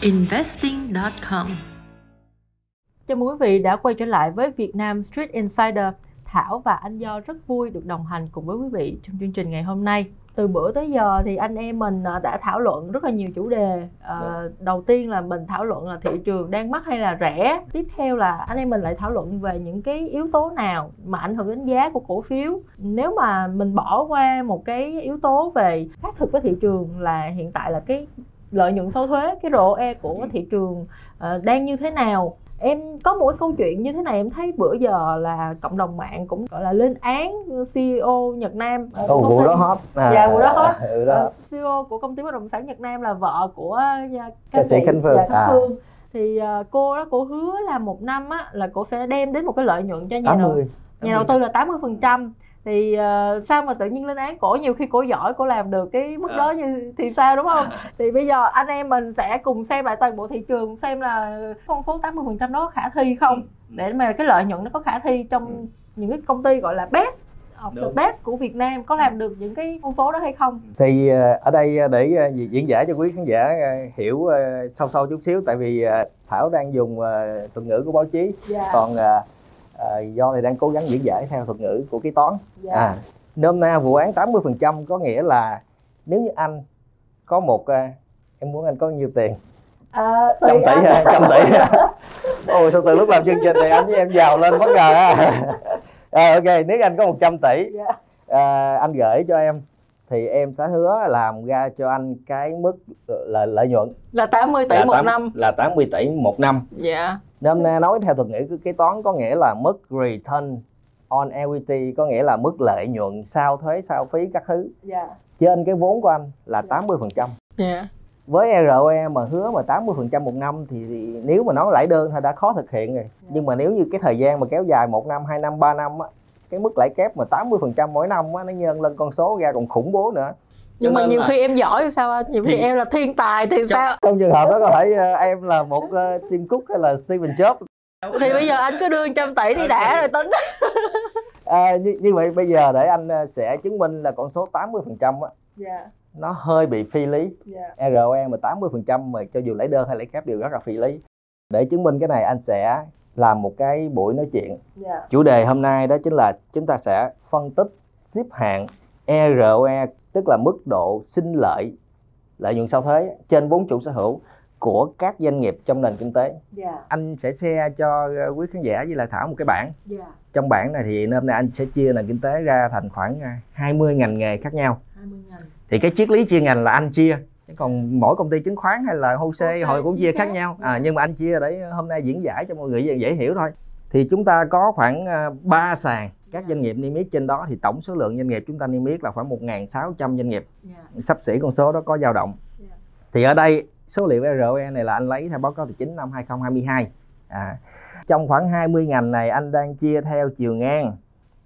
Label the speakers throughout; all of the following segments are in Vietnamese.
Speaker 1: investing.com
Speaker 2: Chào mừng quý vị đã quay trở lại với Việt Nam Street Insider. Thảo và anh Do rất vui được đồng hành cùng với quý vị trong chương trình ngày hôm nay. Từ bữa tới giờ thì anh em mình à, đã thảo luận rất là nhiều chủ đề. À, đầu tiên là mình thảo luận là thị trường đang mắc hay là rẻ. Tiếp theo là anh em mình lại thảo luận về những cái yếu tố nào mà ảnh hưởng đến giá của cổ phiếu. Nếu mà mình bỏ qua một cái yếu tố về khác thực với thị trường là hiện tại là cái lợi nhuận sau thuế cái ROE của thị trường uh, đang như thế nào? Em có một cái câu chuyện như thế này em thấy bữa giờ là cộng đồng mạng cũng gọi là lên án CEO Nhật Nam.
Speaker 3: Ồ, vụ đó hot.
Speaker 2: À, dạ vụ đó hot.
Speaker 3: ừ, đó.
Speaker 2: Uh, CEO của công ty bất động sản Nhật Nam là vợ của
Speaker 3: ca sĩ Khánh Phương,
Speaker 2: dạ, Khánh à. Phương. thì uh, cô đó cô hứa là một năm á là cô sẽ đem đến một cái lợi nhuận cho nhà 80, đầu nhà đầu tư là 80 phần trăm thì uh, sao mà tự nhiên lên án cổ nhiều khi cổ giỏi cổ làm được cái mức à. đó như thì sao đúng không thì bây giờ anh em mình sẽ cùng xem lại toàn bộ thị trường xem là con số 80 phần trăm đó có khả thi không ừ, ừ. để mà cái lợi nhuận nó có khả thi trong ừ. những cái công ty gọi là best of the best của Việt Nam có làm được những cái con số đó hay không
Speaker 3: thì ờ, ở đây ờ, để diễn giải cho quý khán giả hiểu sâu sâu chút xíu tại vì Thảo đang dùng thuật ngữ của báo chí yeah. Dạ. còn à, do này đang cố gắng diễn giải theo thuật ngữ của kế toán yeah. Dạ. à, nôm na vụ án 80% có nghĩa là nếu như anh có một à, em muốn anh có nhiêu tiền
Speaker 2: à,
Speaker 3: trăm tỷ ha trăm tỷ ôi sao từ lúc làm chương trình này anh với em giàu lên bất ngờ ha à, ok nếu anh có 100 tỷ yeah. Dạ. à, anh gửi cho em thì em sẽ hứa làm ra cho anh cái mức là lợi nhuận.
Speaker 2: Là 80 tỷ là một 8, năm.
Speaker 3: là 80 tỷ một năm.
Speaker 2: Dạ.
Speaker 3: Nên nói theo thuật ngữ kế toán có nghĩa là mức return on equity có nghĩa là mức lợi nhuận sau thuế sau phí các thứ.
Speaker 2: Yeah.
Speaker 3: trên cái vốn của anh là 80 phần trăm.
Speaker 2: Yeah.
Speaker 3: với ROE mà hứa mà 80 phần trăm một năm thì, thì nếu mà nói lãi đơn thì đã khó thực hiện rồi. Yeah. nhưng mà nếu như cái thời gian mà kéo dài một năm hai năm ba năm á cái mức lãi kép mà 80 phần trăm mỗi năm á nó nhân lên con số ra còn khủng bố nữa.
Speaker 2: Nhưng mà nhiều là... khi em giỏi thì sao anh? Nhiều khi em là thiên tài thì sao?
Speaker 3: Trong trường hợp đó có thể uh, em là một uh, Tim Cook hay là Steven Jobs?
Speaker 2: Thì bây giờ anh cứ đưa trăm tỷ đi đã rồi tính.
Speaker 3: À, như, như vậy bây giờ để anh uh, sẽ chứng minh là con số 80 phần trăm á
Speaker 2: yeah.
Speaker 3: nó hơi bị phi lý.
Speaker 2: Yeah.
Speaker 3: ROE mà 80 phần trăm mà cho dù lấy đơn hay lấy kép đều rất là phi lý. Để chứng minh cái này anh sẽ làm một cái buổi nói chuyện
Speaker 2: yeah.
Speaker 3: chủ đề hôm nay đó chính là chúng ta sẽ phân tích xếp hạng ROE tức là mức độ sinh lợi lợi nhuận sau thuế trên vốn chủ sở hữu của các doanh nghiệp trong nền kinh tế.
Speaker 2: Yeah. Dạ.
Speaker 3: Anh sẽ share cho ờ, quý khán giả với lại Thảo một cái bảng.
Speaker 2: Yeah. Dạ.
Speaker 3: Trong bảng này thì hôm nay anh sẽ chia nền kinh tế ra thành khoảng 20 ờ, ngành nghề khác nhau.
Speaker 2: 20 ngành.
Speaker 3: Thì cái triết lý chia ngành là anh chia. Chứ còn mỗi công ty chứng khoán hay là HOSE họ cũng chia khác, khác nhau. À, nhưng mà anh chia để hôm nay diễn giải cho mọi người dễ hiểu thôi. Thì chúng ta có khoảng 3 ờ, sàn các doanh nghiệp niêm yết trên đó thì tổng số lượng doanh nghiệp chúng ta niêm yết là khoảng 1.600 doanh nghiệp yeah. Dạ. sắp xỉ con số đó có dao động yeah. Dạ. thì ở đây số liệu ROE này là anh lấy theo báo cáo tài chính năm 2022 à, trong khoảng 20 ngành này anh đang chia theo chiều ngang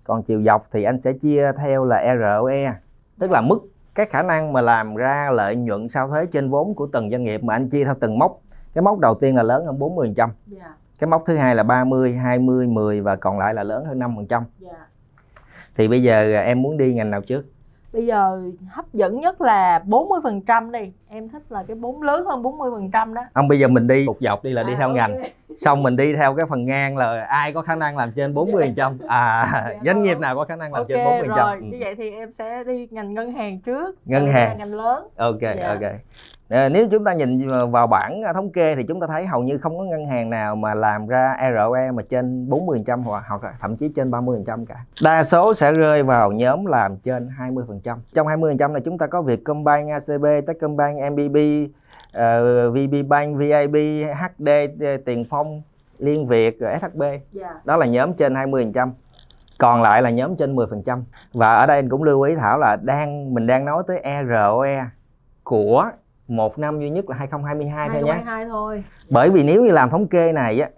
Speaker 3: còn chiều dọc thì anh sẽ chia theo là ROE tức là mức cái khả năng mà làm ra lợi nhuận sau thuế trên vốn của từng doanh nghiệp mà anh chia theo từng mốc cái mốc đầu tiên là lớn hơn 40% yeah cái mốc thứ hai là 30, 20, 10 và còn lại là lớn hơn 5%.
Speaker 2: Yeah.
Speaker 3: Thì bây giờ em muốn đi ngành nào trước?
Speaker 2: Bây giờ hấp dẫn nhất là 40% đi. Em thích là cái bốn lớn hơn 40% đó.
Speaker 3: Không bây giờ mình đi một dọc đi là đi à, theo okay. ngành. Xong mình đi theo cái phần ngang là ai có khả năng làm trên 40%. Yeah. À yeah, dạ doanh nghiệp nào có khả năng làm okay, trên 40%. Rồi,
Speaker 2: ừ. như vậy thì em sẽ đi ngành ngân hàng trước.
Speaker 3: Ngân hàng.
Speaker 2: Ngành lớn.
Speaker 3: Ok. Dạ. ok. À, nếu chúng ta nhìn vào bảng thống kê thì chúng ta thấy hầu như không có ngân hàng nào mà làm ra ROE mà trên 40% hoặc hoặc thậm chí trên 30% cả. Đa số sẽ rơi vào nhóm làm trên 20%. Trong 20% này chúng ta có Vietcombank, ACB, Techcombank, MBB, uh, VB Bank, VIB, HD, Tiền Phong, Liên Việt, SHB. Yeah. Đó là nhóm trên 20% còn lại là nhóm trên 10% và ở đây anh cũng lưu ý Thảo là đang mình đang nói tới ROE của một năm duy nhất là 2022,
Speaker 2: 2022 thôi nhé. thôi.
Speaker 3: Bởi vì nếu như làm thống kê này á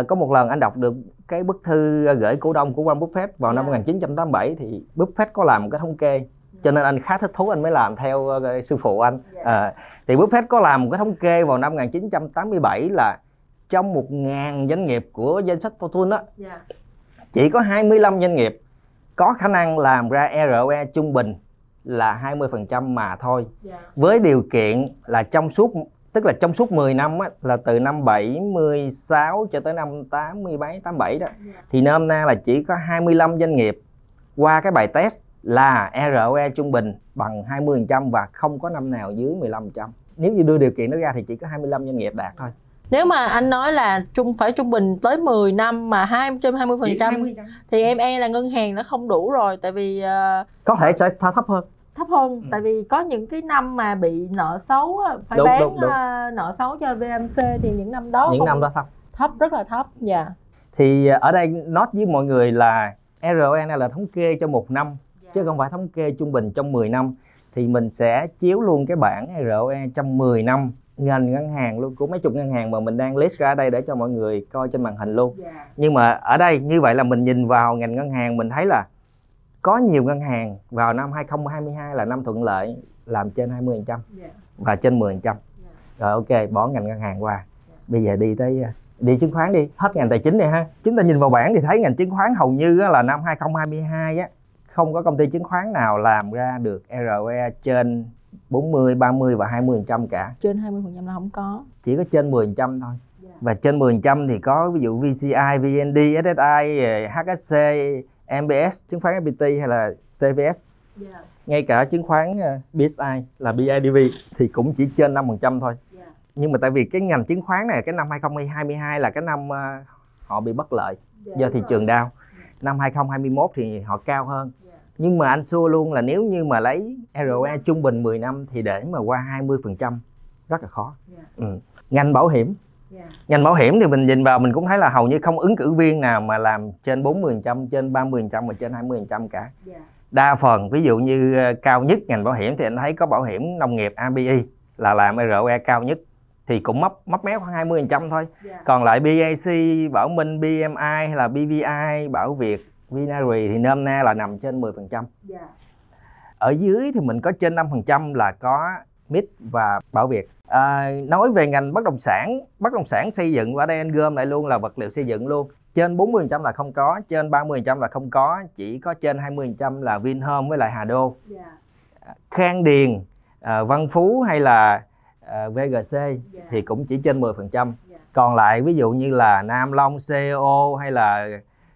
Speaker 3: uh, có một lần anh đọc được cái bức thư gửi cổ đông của Warren Buffett vào yeah. năm 1987 dạ. thì Buffett có làm một cái thống kê cho nên anh khá thích thú anh mới làm theo uh, sư phụ anh. Yeah. Dạ. Uh, thì Buffett có làm một cái thống kê vào năm 1987 là trong một ngàn doanh nghiệp của danh sách Fortune á yeah. Dạ. chỉ có 25 doanh nghiệp có khả năng làm ra ROE trung bình là 20% mà thôi. Yeah. Dạ. Với điều kiện là trong suốt tức là trong suốt 10 năm á, là từ năm 76 cho tới năm 80 mấy 87 đó thì nôm na là chỉ có 25 doanh nghiệp qua cái bài test là ROE trung bình bằng 20% và không có năm nào dưới 15%. Nếu như đưa điều kiện đó ra thì chỉ có 25 doanh nghiệp đạt thôi.
Speaker 2: Nếu mà anh nói là trung phải trung bình tới 10 năm mà 2 trên 20 phần trăm thì em e là ngân hàng nó không đủ rồi tại vì uh,
Speaker 3: có thể sẽ thấp hơn
Speaker 2: thấp hơn ừ. tại vì có những cái năm mà bị nợ xấu phải đúng, bán đúng, đúng. Uh, nợ xấu cho VMC thì những năm đó
Speaker 3: những năm đó thấp
Speaker 2: thấp rất là thấp dạ yeah.
Speaker 3: thì ở đây nói với mọi người là ROE này là thống kê cho một năm yeah. chứ không phải thống kê trung bình trong 10 năm thì mình sẽ chiếu luôn cái bảng ROE trong 10 năm ngành ngân hàng luôn của mấy chục ngân hàng mà mình đang list ra đây để cho mọi người coi trên màn hình luôn yeah. nhưng mà ở đây như vậy là mình nhìn vào ngành ngân hàng mình thấy là có nhiều ngân hàng vào năm 2022 là năm thuận lợi làm trên 20% yeah. và trên 10% yeah. rồi ok bỏ ngành ngân hàng qua yeah. bây giờ đi tới à, đi chứng khoán đi hết ngành tài chính này ha chúng ta nhìn vào bảng thì thấy ngành chứng khoán hầu như là năm 2022 á không có công ty chứng khoán nào làm ra được ROE trên 40, 30 và 20 trăm cả.
Speaker 2: Trên 20 phần trăm là không có.
Speaker 3: Chỉ có trên 10 trăm thôi. Yeah. Và trên 10 trăm thì có ví dụ VCI, VND, SSI, HSC, MBS, chứng khoán FPT hay là TVS. Yeah. Ngay cả chứng khoán ờ, BSI là BIDV thì cũng chỉ trên 5% thôi. Yeah. Nhưng mà tại vì cái ngành chứng khoán này cái năm 2022 là cái năm uh, họ bị bất lợi yeah, do thị trường đau. Yeah. Năm 2021 thì họ cao hơn nhưng mà anh xua luôn là nếu như mà lấy ROE trung bình 10 năm thì để mà qua 20% rất là khó yeah. Dạ. ừ. ngành bảo hiểm yeah. ngành bảo hiểm thì mình nhìn vào mình cũng thấy là hầu như không ứng cử viên nào mà làm trên 40% trên 30% và trên 20% cả yeah. đa phần ví dụ như ờ, cao nhất ngành bảo hiểm thì anh thấy có bảo hiểm nông nghiệp ABI là làm ROE cao nhất thì cũng mấp mấp méo khoảng 20% thôi. Yeah. Còn lại BAC, Bảo Minh, BMI hay là BVI, Bảo Việt Vinary thì nôm na là nằm trên 10%. Yeah. Dạ. Ở dưới thì mình có trên 5% là có MIT và Bảo Việt. À, nói về ngành bất động sản, bất động sản xây dựng ở đây anh gom lại luôn là vật liệu xây dựng luôn. Trên 40% là không có, trên 30% là không có, chỉ có trên 20% là Vinhome với lại Hà Đô. Yeah. Dạ. Khang Điền, à, Văn Phú hay là à, VGC yeah. thì cũng chỉ trên 10%. Yeah. Còn lại ví dụ như là Nam Long, CEO hay là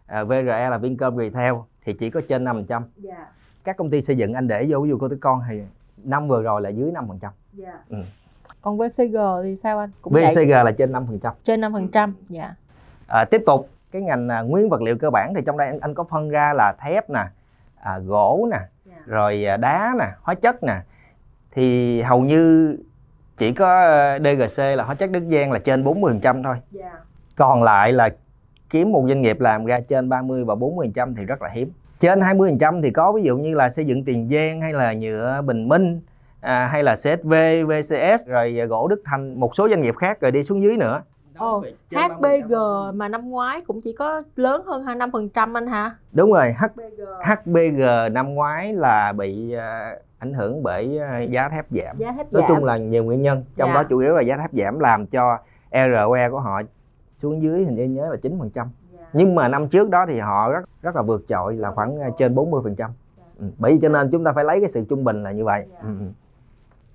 Speaker 3: à, VRE là Vincom Retail thì chỉ có trên 5%. Yeah. Dạ. Các công ty xây dựng anh để vô ví dụ cô tới con thì năm vừa rồi là dưới 5%. Yeah. Dạ.
Speaker 2: Ừ. Còn VCG thì sao anh?
Speaker 3: Cũng VCG vậy. là trên 5%.
Speaker 2: Trên 5%, dạ.
Speaker 3: À, tiếp tục cái ngành à, nguyên vật liệu cơ bản thì trong đây anh, anh có phân ra là thép nè, à, gỗ nè. Dạ. rồi à, đá nè, hóa chất nè. Thì hầu như chỉ có à, DGC là hóa chất Đức Giang là trên 40% thôi. Yeah. Còn lại là kiếm một doanh nghiệp làm ra trên 30 và 40 trăm thì rất là hiếm trên 20 trăm thì có ví dụ như là xây dựng Tiền Giang hay là nhựa Bình Minh à, hay là CSV, VCS rồi gỗ Đức Thành một số doanh nghiệp khác rồi đi xuống dưới nữa
Speaker 2: Ồ, HBG mà năm ngoái cũng chỉ có lớn hơn 25% anh hả?
Speaker 3: Đúng rồi, HBG. HBG năm ngoái là bị uh, ảnh hưởng bởi uh, giá thép giảm.
Speaker 2: Giá thép
Speaker 3: Nói
Speaker 2: giảm.
Speaker 3: chung là nhiều nguyên nhân, trong dạ. đó chủ yếu là giá thép giảm làm cho ROE của họ xuống dưới hình như nhớ là 9 phần trăm dạ. nhưng mà năm trước đó thì họ rất rất là vượt trội là khoảng trên 40 phần trăm dạ. ừ, bởi vì cho nên chúng ta phải lấy cái sự trung bình là như vậy dạ. ừ.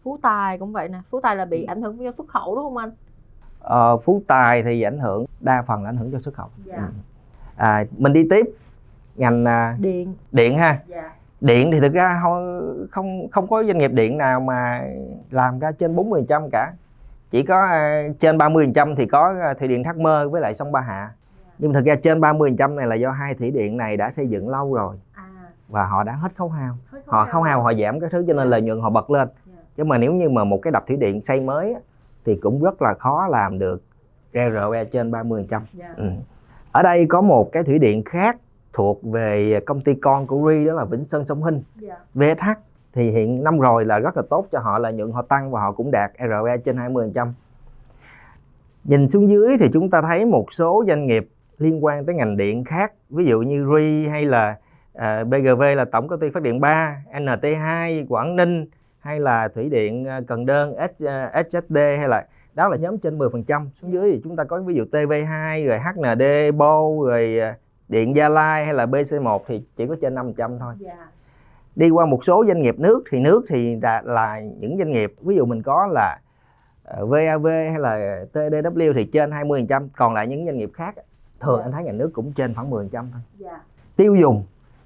Speaker 3: Ừ.
Speaker 2: Phú Tài cũng vậy nè Phú Tài là bị ảnh hưởng do xuất khẩu đúng không anh
Speaker 3: ờ, Phú Tài thì ảnh hưởng đa phần là ảnh hưởng do xuất khẩu dạ. ừ. à, mình đi tiếp ngành uh, điện điện ha dạ. điện thì thực ra không không không có doanh nghiệp điện nào mà làm ra trên 40 trăm cả chỉ có à, trên 30% thì có à, thủy điện Thác Mơ với lại sông Ba Hạ nhưng thực ra trên 30% này là do hai thủy điện này đã xây dựng lâu rồi à. và họ đã hết khấu hao họ khấu hao họ giảm cái thứ cho nên lợi nhuận họ bật lên dạ. Chứ mà nếu như mà một cái đập thủy điện xây mới thì cũng rất là khó làm được ROE trên 30% yeah. Dạ. ừ. ở đây có một cái thủy điện khác thuộc về công ty con của Ri đó là Vĩnh Sơn Sông Hinh yeah. Dạ. VSH thì hiện năm rồi là rất là tốt cho họ là nhuận họ tăng và họ cũng đạt ROE trên 20%. Nhìn xuống dưới thì chúng ta thấy một số doanh nghiệp liên quan tới ngành điện khác, ví dụ như RI hay là uh, à, BGV là tổng công ty phát điện 3, NT2 Quảng Ninh hay là thủy điện à, Cần Đơn, uh, à, hay là đó là nhóm trên 10%. Xuống dưới thì chúng ta có ví dụ TV2 rồi HND, BO rồi điện Gia Lai hay là BC1 thì chỉ có trên 5% thôi. Yeah dạ đi qua một số doanh nghiệp nước thì nước thì là, là những doanh nghiệp ví dụ mình có là VAV hay là TDW thì trên 20% còn lại những doanh nghiệp khác thường
Speaker 2: Dạ.
Speaker 3: anh thấy nhà nước cũng trên khoảng 10% thôi
Speaker 2: dạ
Speaker 3: tiêu dùng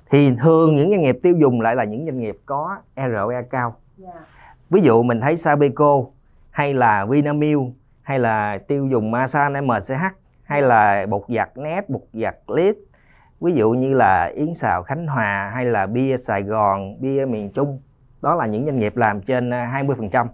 Speaker 3: thì thường những doanh nghiệp tiêu dùng lại là những doanh nghiệp có ROE cao
Speaker 2: dạ.
Speaker 3: Ví dụ mình thấy Sabeco hay là Vinamilk hay là tiêu dùng Masan MCH hay là bột giặt Nét, bột giặt Lít. Ví dụ như là Yến Xào Khánh Hòa hay là bia Sài Gòn, bia miền Trung. Đó là những doanh nghiệp làm trên à, 20%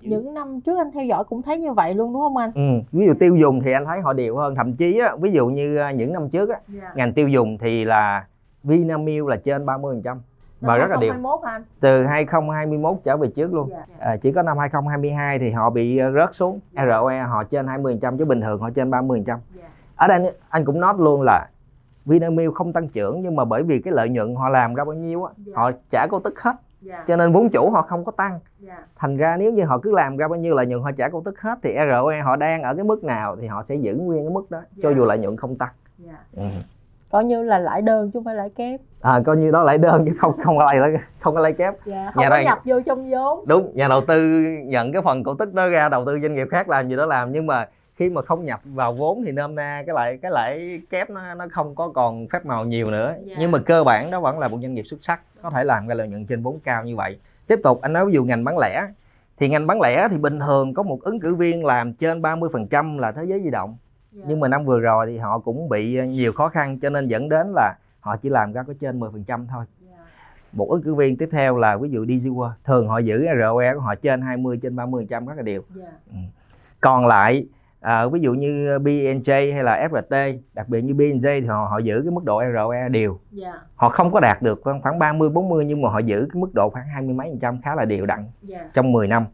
Speaker 2: những năm trước anh theo dõi cũng thấy như vậy luôn đúng không anh?
Speaker 3: Ừ. ví dụ tiêu dùng thì anh thấy họ đều hơn. Thậm chí á, ví dụ như à, những năm trước á,
Speaker 2: dạ.
Speaker 3: ngành tiêu dùng thì là Vinamilk là trên 30% và rất là đều
Speaker 2: 2021 hả anh?
Speaker 3: Từ 2021 trở về trước luôn.
Speaker 2: Dạ.
Speaker 3: À, chỉ có năm 2022 thì họ bị ờ, rớt xuống. ROE họ trên 20% chứ bình thường họ trên 30%
Speaker 2: dạ.
Speaker 3: Ở đây anh cũng nói luôn là Vinamilk không tăng trưởng nhưng mà bởi vì cái lợi nhuận họ làm ra bao nhiêu á
Speaker 2: Dạ.
Speaker 3: họ trả cổ tức hết.
Speaker 2: Dạ.
Speaker 3: Cho nên vốn chủ họ không có tăng.
Speaker 2: Dạ.
Speaker 3: Thành ra nếu như họ cứ làm ra bao nhiêu lợi nhuận họ trả cổ tức hết thì ROE họ đang ở cái mức nào thì họ sẽ giữ nguyên cái mức đó cho
Speaker 2: Dạ.
Speaker 3: dù lợi nhuận không tăng.
Speaker 2: Dạ.
Speaker 3: Ừ.
Speaker 2: coi như là lãi đơn chứ không phải lãi kép.
Speaker 3: À, coi như đó lãi đơn chứ không không có lãi không có lãi kép.
Speaker 2: Dạ không
Speaker 3: Nhà
Speaker 2: có
Speaker 3: đây-
Speaker 2: nhập vô trong vốn.
Speaker 3: Đúng nhà đầu tư nhận cái phần cổ tức đó ra đầu tư doanh nghiệp khác làm gì đó làm nhưng mà khi mà không nhập vào vốn thì nôm na cái lại cái lãi kép nó nó không có còn phép màu nhiều nữa.
Speaker 2: Dạ.
Speaker 3: nhưng mà cơ bản đó vẫn là một doanh nghiệp xuất sắc có thể làm cái lợi nhuận trên vốn cao như vậy. Tiếp tục anh nói ví dụ ngành bán lẻ. Thì ngành bán lẻ thì bình thường có một ứng cử viên làm trên 30% là thế giới di động
Speaker 2: Dạ.
Speaker 3: nhưng mà năm vừa rồi thì họ cũng bị nhiều khó khăn cho nên dẫn đến là họ chỉ làm ra có trên 10% thôi.
Speaker 2: Dạ.
Speaker 3: Một ứng cử viên tiếp theo là ví dụ DG World thường họ giữ ROE của họ trên 20 trên 30 trăm rất là đều
Speaker 2: dạ.
Speaker 3: Còn lại à, ví dụ như B&J hay là FRT đặc biệt như B&J thì họ họ giữ cái mức độ ROE đều.
Speaker 2: Dạ.
Speaker 3: Họ không có đạt được khoảng khoảng 30 40 nhưng mà họ giữ cái mức độ khoảng hai mươi mấy phần trăm khá là đều đặn
Speaker 2: dạ.
Speaker 3: trong 10 năm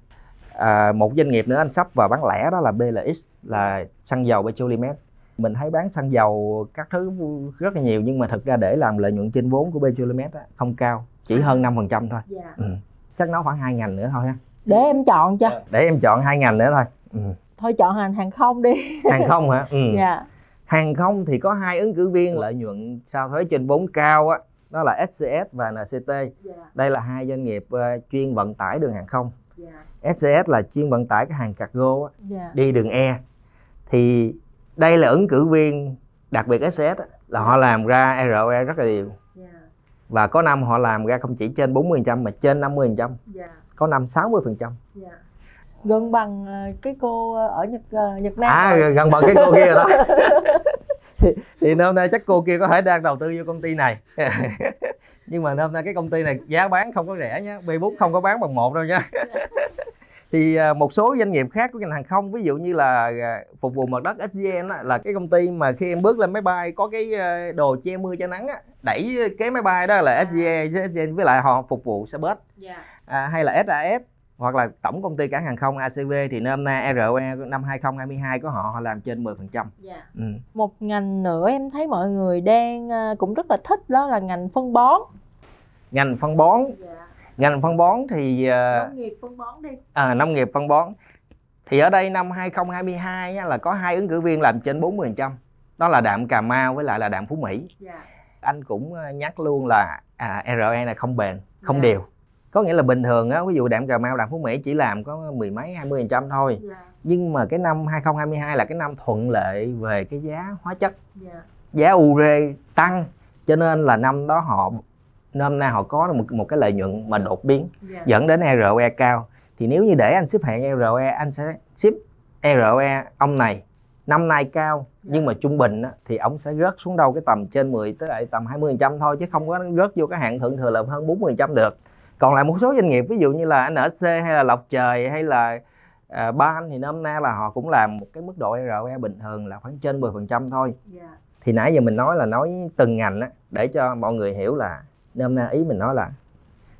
Speaker 3: à, một doanh nghiệp nữa anh sắp vào bán lẻ đó là BLX là xăng dầu Petrolimex mình thấy bán xăng dầu các thứ rất là nhiều nhưng mà thực ra để làm lợi nhuận trên vốn của Petrolimex không cao chỉ hơn 5% thôi.
Speaker 2: Dạ.
Speaker 3: Ừ. chắc nó khoảng hai ngành nữa thôi ha.
Speaker 2: Để em chọn cho.
Speaker 3: Để em chọn hai ngành nữa thôi. Ừ.
Speaker 2: thôi chọn hàng hàng không đi.
Speaker 3: Hàng không hả? Ừ.
Speaker 2: dạ.
Speaker 3: Hàng không thì có hai ứng cử viên lợi nhuận sau thuế trên vốn cao á. Đó là SCS và NCT
Speaker 2: dạ.
Speaker 3: Đây là hai doanh nghiệp ờ, chuyên vận tải đường hàng không
Speaker 2: dạ.
Speaker 3: SCS là chuyên vận tải cái hàng cargo á,
Speaker 2: dạ.
Speaker 3: Đi đường e. Thì đây là ứng cử viên đặc biệt SCS á, là họ làm ra ROE rất là đều
Speaker 2: dạ.
Speaker 3: Và có năm họ làm ra không chỉ trên 40% mà trên 50%
Speaker 2: dạ.
Speaker 3: Có năm 60%
Speaker 2: dạ. Gần bằng ờ, cái cô ở nhật ờ, nhật nam
Speaker 3: à
Speaker 2: rồi.
Speaker 3: gần bằng cái cô kia đó. Thì, thì hôm nay chắc cô kia có thể đang đầu tư vô công ty này nhưng mà hôm nay cái công ty này giá bán không có rẻ nhé B4 không có bán bằng một đâu nha. Thì à, một số doanh nghiệp khác của ngành hàng không ví dụ như là à, phục vụ mặt đất SGN là cái công ty mà khi em bước lên máy bay có cái à, đồ che mưa che nắng á, đẩy cái máy bay đó là SGN, SGN với lại họ phục vụ xe bus
Speaker 2: dạ.
Speaker 3: À, hay là SAS hoặc là tổng công ty cảng hàng không ACV thì nôm na ROE năm 2022 của họ họ làm trên 10%.
Speaker 2: dạ
Speaker 3: Ừ.
Speaker 2: một ngành nữa em thấy mọi người đang ờ, cũng rất là thích đó là ngành phân bón
Speaker 3: Ngành phân bón,
Speaker 2: dạ
Speaker 3: ngành phân bón thì à,
Speaker 2: nông nghiệp phân bón đi
Speaker 3: à, nông nghiệp phân bón thì ở đây năm 2022 á, là có hai ứng cử viên làm trên 40%. Đó là đạm Cà Mau với lại là đạm Phú Mỹ.
Speaker 2: dạ
Speaker 3: Anh cũng à, nhắc luôn là à, ROE này không bền, không
Speaker 2: Dạ.
Speaker 3: đều. Có nghĩa là bình thường á, ví dụ đạm Cà Mau, đạm Phú Mỹ chỉ làm có mười mấy 20% thôi.
Speaker 2: dạ.
Speaker 3: Nhưng mà cái năm 2022 là cái năm thuận lợi về cái giá hóa chất.
Speaker 2: Dạ.
Speaker 3: Giá ure tăng cho nên là năm đó họ năm nay họ có một một cái lợi nhuận mà đột biến
Speaker 2: dạ.
Speaker 3: dẫn đến ROE cao. Thì nếu như để anh xếp hạng ROE anh sẽ xếp ROE ông này năm nay cao nhưng mà trung bình á, thì ông sẽ rớt xuống đâu cái tầm trên 10 tới lại tầm 20 trăm thôi chứ không có rớt vô cái hạng thượng thừa là hơn 40 trăm được còn lại một số doanh nghiệp ví dụ như là NRC hay là Lộc Trời hay là à, Ban thì năm nay là họ cũng làm một cái mức độ ROE bình thường là khoảng trên 10 phần trăm thôi
Speaker 2: dạ
Speaker 3: thì nãy giờ mình nói là nói từng ngành á để cho mọi người hiểu là nôm na ý mình nói là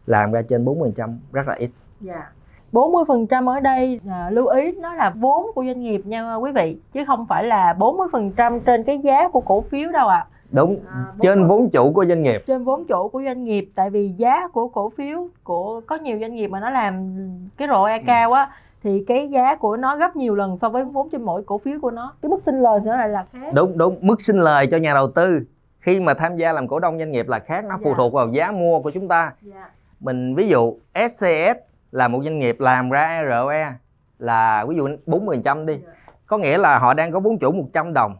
Speaker 3: làm ra trên 40% rất là ít
Speaker 2: Dạ. 40% ở đây à, lưu ý nó là vốn của doanh nghiệp nha quý vị chứ không phải là 40% trên cái giá của cổ phiếu đâu ạ.
Speaker 3: Đúng.
Speaker 2: À,
Speaker 3: trên vốn chủ của doanh nghiệp.
Speaker 2: Trên vốn chủ của doanh nghiệp tại vì giá của cổ phiếu của có nhiều doanh nghiệp mà nó làm cái ROE cao á thì cái giá của nó gấp nhiều lần so với vốn trên mỗi cổ phiếu của nó. Cái mức sinh lời nó lại là khác.
Speaker 3: đúng đúng. Mức sinh lời cho nhà đầu tư. Khi mà tham gia làm cổ đông doanh nghiệp là khác nó phụ
Speaker 2: Dạ.
Speaker 3: thuộc vào giá mua của chúng ta.
Speaker 2: Dạ.
Speaker 3: mình ví dụ SCS là một doanh nghiệp làm ra ROE là ví dụ 40 trăm đi. Có nghĩa là họ đang có vốn chủ 100 đồng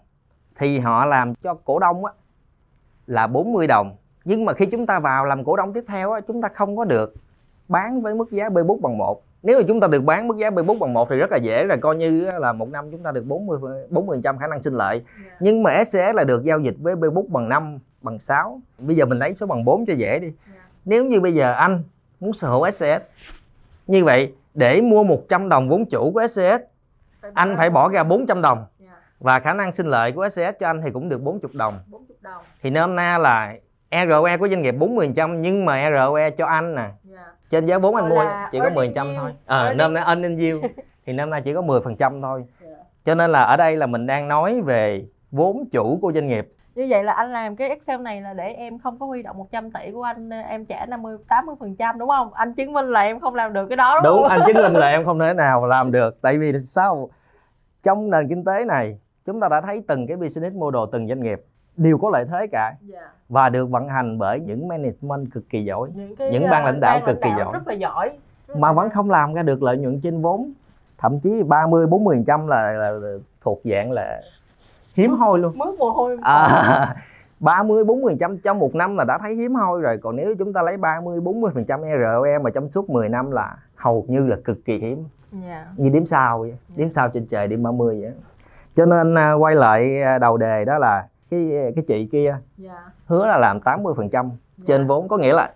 Speaker 3: thì họ làm cho cổ đông á là 40 đồng. Nhưng mà khi chúng ta vào làm cổ đông tiếp theo á chúng ta không có được bán với mức giá B bút bằng một. Nếu mà chúng ta được bán mức giá B bút bằng một thì rất là dễ là coi như là một năm chúng ta được 40 40 trăm khả năng sinh lợi. Yeah. nhưng mà SCS là được giao dịch với B bút bằng 5 bằng 6 bây giờ mình lấy số bằng 4 cho dễ đi. Yeah. nếu như bây giờ anh muốn sở hữu SCS như vậy để mua 100 đồng vốn chủ của SCS anh phải bỏ ra 400 đồng và khả năng sinh lợi của SCS cho anh thì cũng được 40 đồng. 40 đồng. Thì nôm na là ROE của doanh nghiệp 40% nhưng mà ROE cho anh nè. Yeah. Trên giá vốn anh mua chỉ có 10% thôi. Ờ à, nôm na earning yield thì năm nay chỉ có 10% thôi. Yeah. Cho nên là ở đây là mình đang nói về vốn chủ của doanh nghiệp
Speaker 2: như vậy là anh làm cái Excel này là để em không có huy động 100 tỷ của anh em trả 50 80 phần trăm đúng không anh chứng minh là em không làm được cái đó
Speaker 3: đúng, đúng anh chứng minh là em không thể nào làm được tại vì sao trong nền kinh tế này chúng ta đã thấy từng cái business model từng doanh nghiệp đều có lợi thế cả yeah. Dạ. và được vận hành bởi những management cực kỳ giỏi những, cái, những ban lãnh đạo ban cực kỳ giỏi
Speaker 2: rất là giỏi
Speaker 3: rất mà vẫn không làm ra được lợi nhuận trên vốn thậm chí 30 40 trăm là, là, là thuộc dạng là hiếm hoi luôn
Speaker 2: mướt mồ hôi à,
Speaker 3: 30 40 trăm trong một năm là đã thấy hiếm hoi rồi còn nếu chúng ta lấy 30 40 phần trăm ROE mà trong suốt 10 năm là hầu như là cực kỳ hiếm yeah. Dạ. như đếm sao vậy yeah. đếm sao trên trời đêm 30 vậy cho nên à, quay lại à, đầu đề đó là cái cái chị kia yeah. Dạ. hứa là làm 80 phần trăm dạ. trên vốn có nghĩa là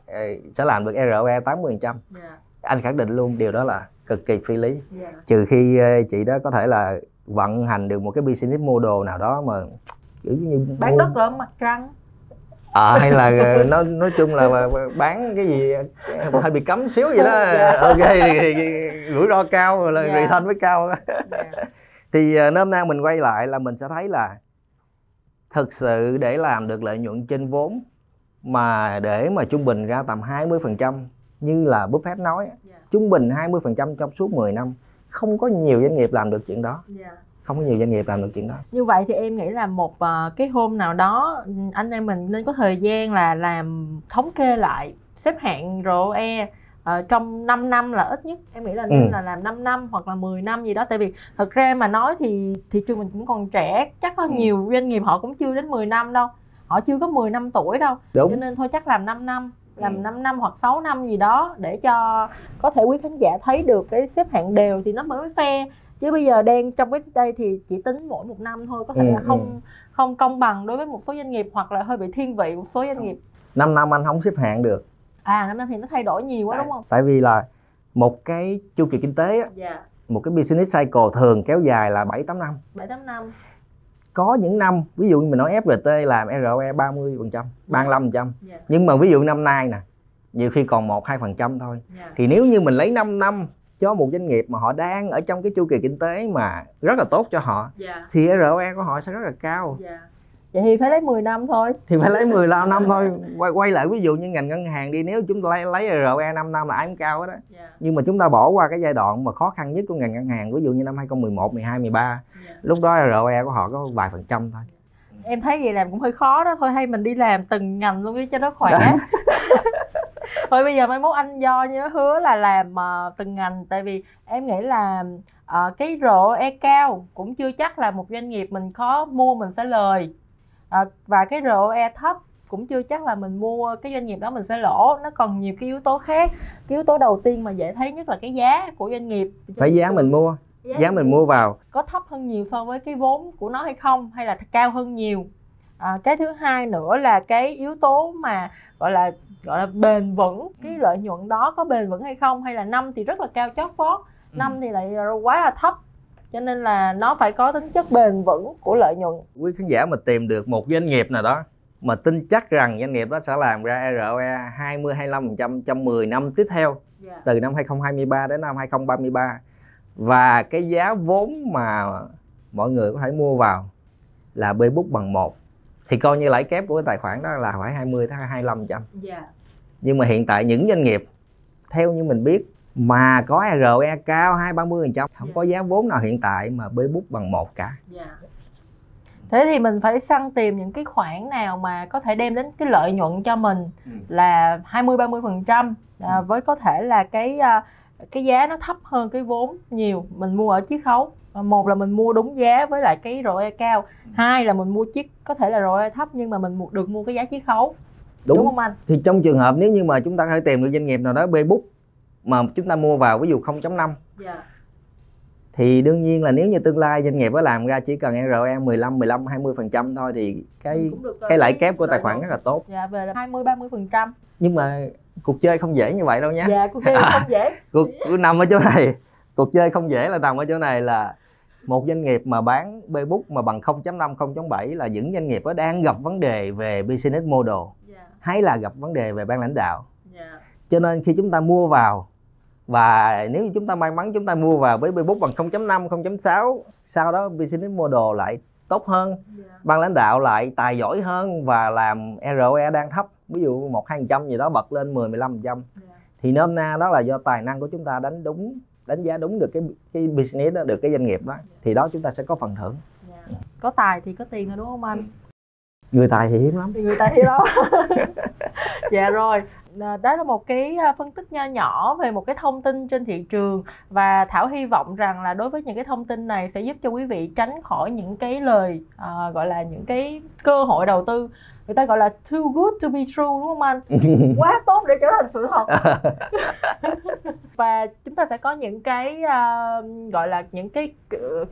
Speaker 3: sẽ làm được ROE 80 phần trăm anh khẳng định luôn điều đó là cực kỳ phi lý yeah. trừ khi à, chị đó có thể là vận hành được một cái business model nào đó mà
Speaker 2: kiểu như bán đất ở mặt trăng
Speaker 3: à, hay là nó nói chung là bán cái gì hơi bị cấm xíu vậy đó yeah. ok thì, rủi ro cao rồi là yeah. thanh mới cao yeah. Thì uh, nôm na mình quay lại là mình sẽ thấy là thực sự để làm được lợi nhuận trên vốn mà để mà trung bình ra tầm 20% như là Buffett nói yeah. trung bình 20% trong suốt 10 năm không có nhiều doanh nghiệp làm được chuyện đó. Yeah không có nhiều doanh nghiệp làm được chuyện đó.
Speaker 2: Như vậy thì em nghĩ là một uh, cái hôm nào đó anh em mình nên có thời gian là làm thống kê lại xếp hạng ROE uh, trong 5 năm là ít nhất em nghĩ là nên ừ. là làm 5 năm hoặc là 10 năm gì đó tại vì thật ra mà nói thì thị trường mình cũng còn trẻ chắc có ừ. nhiều doanh nghiệp họ cũng chưa đến 10 năm đâu họ chưa có 10 năm tuổi đâu Đúng. cho nên thôi chắc làm 5 năm làm ừ. 5 năm hoặc 6 năm gì đó để cho có thể quý khán giả thấy được cái xếp hạng đều thì nó mới fair chứ bây giờ đang trong cái đây thì chỉ tính mỗi một năm thôi có thể ừ, là không ừ. không công bằng đối với một số doanh nghiệp hoặc là hơi bị thiên vị một số doanh nghiệp
Speaker 3: 5 năm anh không xếp hạng được
Speaker 2: à năm năm thì nó thay đổi nhiều quá
Speaker 3: tại,
Speaker 2: đúng không
Speaker 3: tại vì là một cái chu kỳ kinh tế á, yeah. Dạ. một cái business cycle thường kéo dài là 7 8 năm
Speaker 2: 7 8 năm
Speaker 3: có những năm ví dụ như mình nói FRT làm ROE 30 phần trăm 35 phần trăm dạ. nhưng mà ví dụ năm nay nè nhiều khi còn một hai phần trăm thôi yeah. Dạ. thì nếu như mình lấy 5 năm cho một doanh nghiệp mà họ đang ở trong cái chu kỳ kinh tế mà rất là tốt cho họ yeah. thì ROE của họ sẽ rất là cao yeah.
Speaker 2: Vậy thì phải lấy 10 năm thôi.
Speaker 3: Thì phải lấy 10 năm thôi. Quay quay lại ví dụ như ngành ngân hàng đi nếu chúng ta lấy, lấy ROE 5 năm là ai cũng cao đó yeah. nhưng mà chúng ta bỏ qua cái giai đoạn mà khó khăn nhất của ngành ngân hàng ví dụ như năm 2011 12 13 yeah. lúc đó ROE của họ có vài phần trăm thôi.
Speaker 2: Em thấy vậy làm cũng hơi khó đó thôi. Hay mình đi làm từng ngành luôn đi cho nó khỏe. Thôi bây giờ mai mốt anh do như hứa là làm uh, từng ngành. Tại vì em nghĩ là uh, cái ROE cao cũng chưa chắc là một doanh nghiệp mình khó mua mình sẽ lời uh, và cái ROE thấp cũng chưa chắc là mình mua cái doanh nghiệp đó mình sẽ lỗ. Nó còn nhiều cái yếu tố khác. Cái yếu tố đầu tiên mà dễ thấy nhất là cái giá của doanh nghiệp.
Speaker 3: Phải giá mình mua. Giá, giá mình mua. vào.
Speaker 2: Có thấp hơn nhiều so với cái vốn của nó hay không hay là cao hơn nhiều. À, cái thứ hai nữa là cái yếu tố mà gọi là gọi là bền vững. Cái lợi nhuận đó có bền vững hay không? Hay là năm thì rất là cao chót vót. Ừ. năm thì lại quá là thấp cho nên là nó phải có tính chất bền vững của lợi nhuận
Speaker 3: quý khán giả mà tìm được một doanh nghiệp nào đó mà tin chắc rằng doanh nghiệp đó sẽ làm ra ROE 20 25% trong 10 năm tiếp theo yeah. Dạ. từ năm 2023 đến năm 2033 và cái giá vốn mà mọi người có thể mua vào là B book bằng 1 thì coi như lãi kép của cái tài khoản đó là phải 20 tới 25 trăm yeah. nhưng mà hiện tại những doanh nghiệp theo như mình biết mà có ROE cao hai ba mươi phần trăm không yeah. có giá vốn nào hiện tại mà bê bút bằng một cả yeah.
Speaker 2: thế thì mình phải săn tìm những cái khoản nào mà có thể đem đến cái lợi nhuận cho mình ừ. là 20 30 phần trăm à, ừ. với có thể là cái uh, cái giá nó thấp hơn cái vốn nhiều mình mua ở chiết khấu một là mình mua đúng giá với lại cái ROE cao hai là mình mua chiếc có thể là ROE thấp nhưng mà mình được mua cái giá chiết khấu đúng, đúng không anh
Speaker 3: thì trong trường hợp nếu như mà chúng ta có thể tìm được doanh nghiệp nào đó bê bút mà chúng ta mua vào ví dụ 0.5 yeah. thì đương nhiên là nếu như tương lai doanh nghiệp có làm ra chỉ cần ROE 15 15 20 phần trăm thôi thì cái cái lãi kép của tài khoản rất là tốt
Speaker 2: dạ về là 20 30 phần trăm
Speaker 3: nhưng mà cuộc chơi không dễ như vậy đâu nhé
Speaker 2: dạ cuộc chơi không dễ
Speaker 3: cuộc nằm ở chỗ này cuộc chơi không dễ là nằm ở chỗ này là một doanh nghiệp mà bán bút mà bằng 0.5 0.7 là những doanh nghiệp đó đang gặp vấn đề về business model yeah. Dạ. hay là gặp vấn đề về ban lãnh đạo. Dạ. Cho nên khi chúng ta mua vào và nếu như chúng ta may mắn chúng ta mua vào với bút bằng 0.5 0.6 sau đó business model lại tốt hơn yeah. Dạ. ban lãnh đạo lại tài giỏi hơn và làm ROE đang thấp ví dụ một hai trăm gì đó bật lên 10 15 trăm yeah. thì nôm na đó là do tài năng của chúng ta đánh đúng đánh giá đúng được cái cái business đó được cái doanh nghiệp đó thì đó chúng ta sẽ có phần thưởng
Speaker 2: yeah. Dạ. có tài thì có tiền rồi đúng không anh
Speaker 3: người tài thì hiếm lắm
Speaker 2: thì người tài hiếm lắm dạ rồi đó là một cái à, phân tích nho nhỏ về một cái thông tin trên thị trường và thảo hy vọng rằng là đối với những cái thông tin này sẽ giúp cho quý vị tránh khỏi những cái lời uh, gọi là những cái cơ hội đầu tư người ta gọi là too good to be true đúng không anh? Quá tốt để trở thành sự thật. Và chúng ta sẽ có những cái uh, gọi là những cái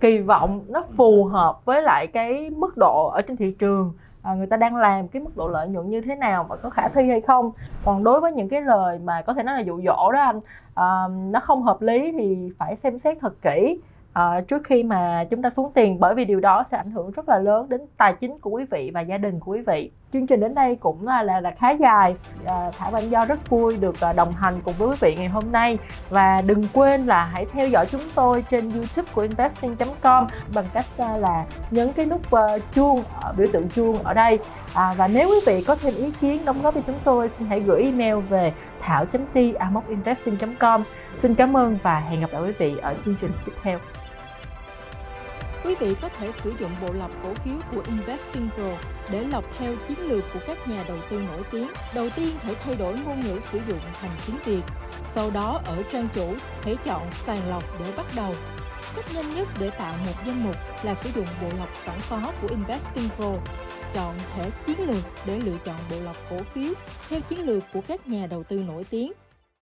Speaker 2: kỳ vọng nó phù hợp với lại cái mức độ ở trên thị trường à, người ta đang làm cái mức độ lợi nhuận như thế nào và có khả thi hay không? Còn đối với những cái lời mà có thể nói là dụ dỗ đó anh à, nó không hợp lý thì phải xem xét thật kỹ. À, trước khi mà chúng ta xuống tiền bởi vì điều đó sẽ ảnh hưởng rất là lớn đến tài chính của quý vị và gia đình của quý vị chương trình đến đây cũng là là, là khá dài. À, thảo và do rất vui được à, đồng hành cùng với quý vị ngày hôm nay. Và đừng quên là hãy theo dõi chúng tôi trên youtube của investing.com bằng cách à, là nhấn cái nút uh, chuông biểu tượng chuông ở đây. À, và nếu quý vị có thêm ý kiến đóng góp với chúng tôi xin hãy gửi email về thảo.ti com. Xin cảm ơn và hẹn gặp lại quý vị ở chương trình tiếp theo.
Speaker 1: Quý vị có thể sử dụng bộ lọc cổ phiếu của Investing Pro để lọc theo chiến lược của các nhà đầu tư nổi tiếng. Đầu tiên, hãy thay đổi ngôn ngữ sử dụng thành tiếng Việt. Sau đó, ở trang chủ, hãy chọn sàng lọc để bắt đầu. Cách nhanh nhất để tạo một danh mục là sử dụng bộ lọc sẵn có của Investing Pro. Chọn thẻ chiến lược để lựa chọn bộ lọc cổ phiếu theo chiến lược của các nhà đầu tư nổi tiếng